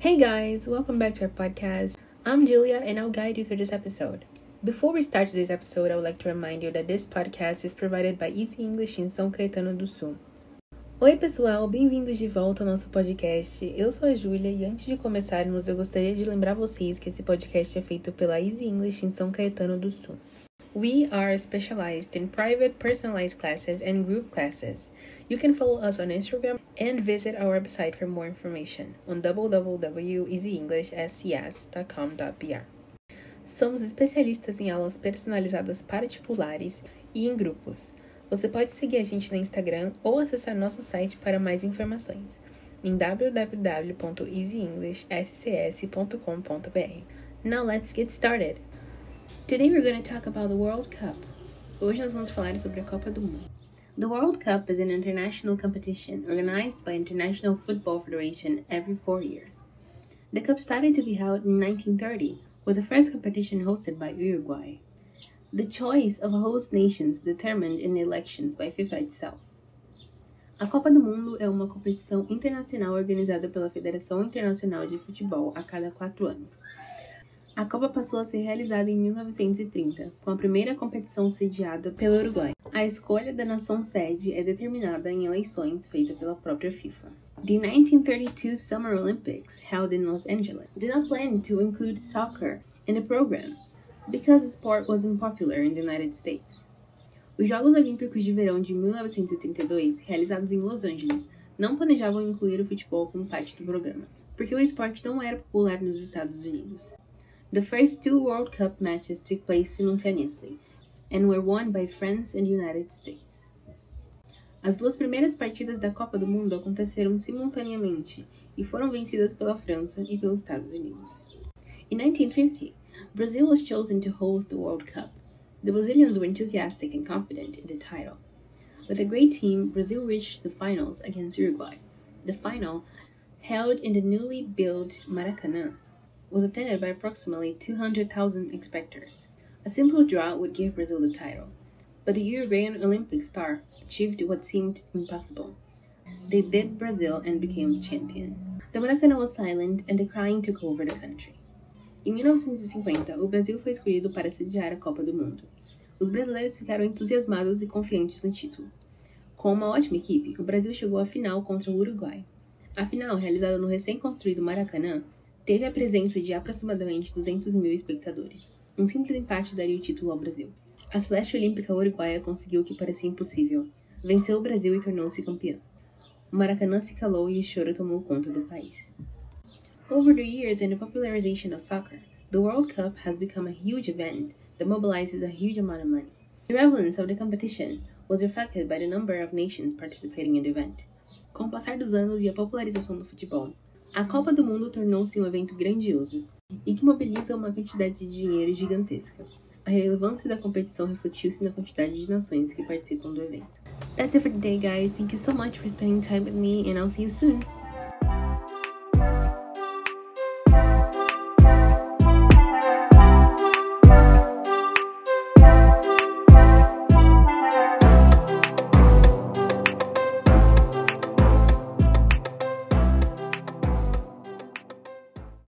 Hey guys, welcome back to our podcast. I'm Julia and I'll guide you through this episode. Before we start today's episode, I would like to remind you that this podcast is provided by Easy English in São Caetano do Sul. Oi, pessoal, bem-vindos de volta ao nosso podcast. Eu sou a Júlia e antes de começarmos, eu gostaria de lembrar vocês que esse podcast é feito pela Easy English em São Caetano do Sul. We are specialized in private personalized classes and group classes. You can follow us on Instagram and visit our website for more information on www.easyenglishscs.com.br. Somos especialistas em aulas personalizadas particulares e em grupos. Você pode seguir a gente no Instagram ou acessar nosso site para mais informações em www.easyenglishscs.com.br. Now let's get started. Today we're going to talk about the World Cup. Hoje nós vamos falar sobre a Copa do Mundo. The World Cup is an international competition organized by International Football Federation every four years. The cup started to be held in 1930, with the first competition hosted by Uruguay. The choice of host nations determined in elections by FIFA itself. A Copa do Mundo é uma competição internacional organizada pela Federação Internacional de Futebol a cada quatro anos. A Copa passou a ser realizada em 1930, com a primeira competição sediada pelo Uruguai. A escolha da nação sede é determinada em eleições feitas pela própria FIFA. The 1932 Summer Olympics, held in Los Angeles, did not plan to include soccer in the program, because the sport was unpopular in the United States. Os Jogos Olímpicos de Verão de 1932, realizados em Los Angeles, não planejavam incluir o futebol como parte do programa, porque o esporte não era popular nos Estados Unidos. The first two World Cup matches took place simultaneously and were won by France and United States. As duas primeiras partidas da Copa do Mundo aconteceram simultaneamente e foram vencidas pela França e pelos Estados Unidos. In 1950, Brazil was chosen to host the World Cup. The Brazilians were enthusiastic and confident in the title. With a great team, Brazil reached the finals against Uruguay. The final, held in the newly built Maracanã, was attended by approximately 200,000 spectators. A simple draw would give Brazil the title, but the Uruguayan Olympic star achieved what seemed impossible. They beat Brazil and became champion. The Maracanã was silent and the crying took over the country. Em 1950, o Brasil foi escolhido para sediar a Copa do Mundo. Os brasileiros ficaram entusiasmados e confiantes no título. Com uma ótima equipe, o Brasil chegou à final contra o Uruguai. A final, realizada no recém-construído Maracanã, teve a presença de aproximadamente 200 mil espectadores. Um simples empate daria o título ao Brasil. A Celeste Olímpica Uruguaia conseguiu o que parecia impossível. Venceu o Brasil e tornou-se campeã. O Maracanã se calou e o choro tomou conta do país. Over the years in the popularization of soccer, the World Cup has become a huge event that mobilizes a huge amount of money. The relevance of the competition was reflected by the number of nations participating in the event. Com o passar dos anos e a popularização do futebol, a Copa do Mundo tornou-se um evento grandioso e que mobiliza uma quantidade de dinheiro gigantesca. A relevância da competição refletiu-se na quantidade de nações que participam do evento. That's it for today, guys. Thank you so much for spending time with me, and I'll see you soon.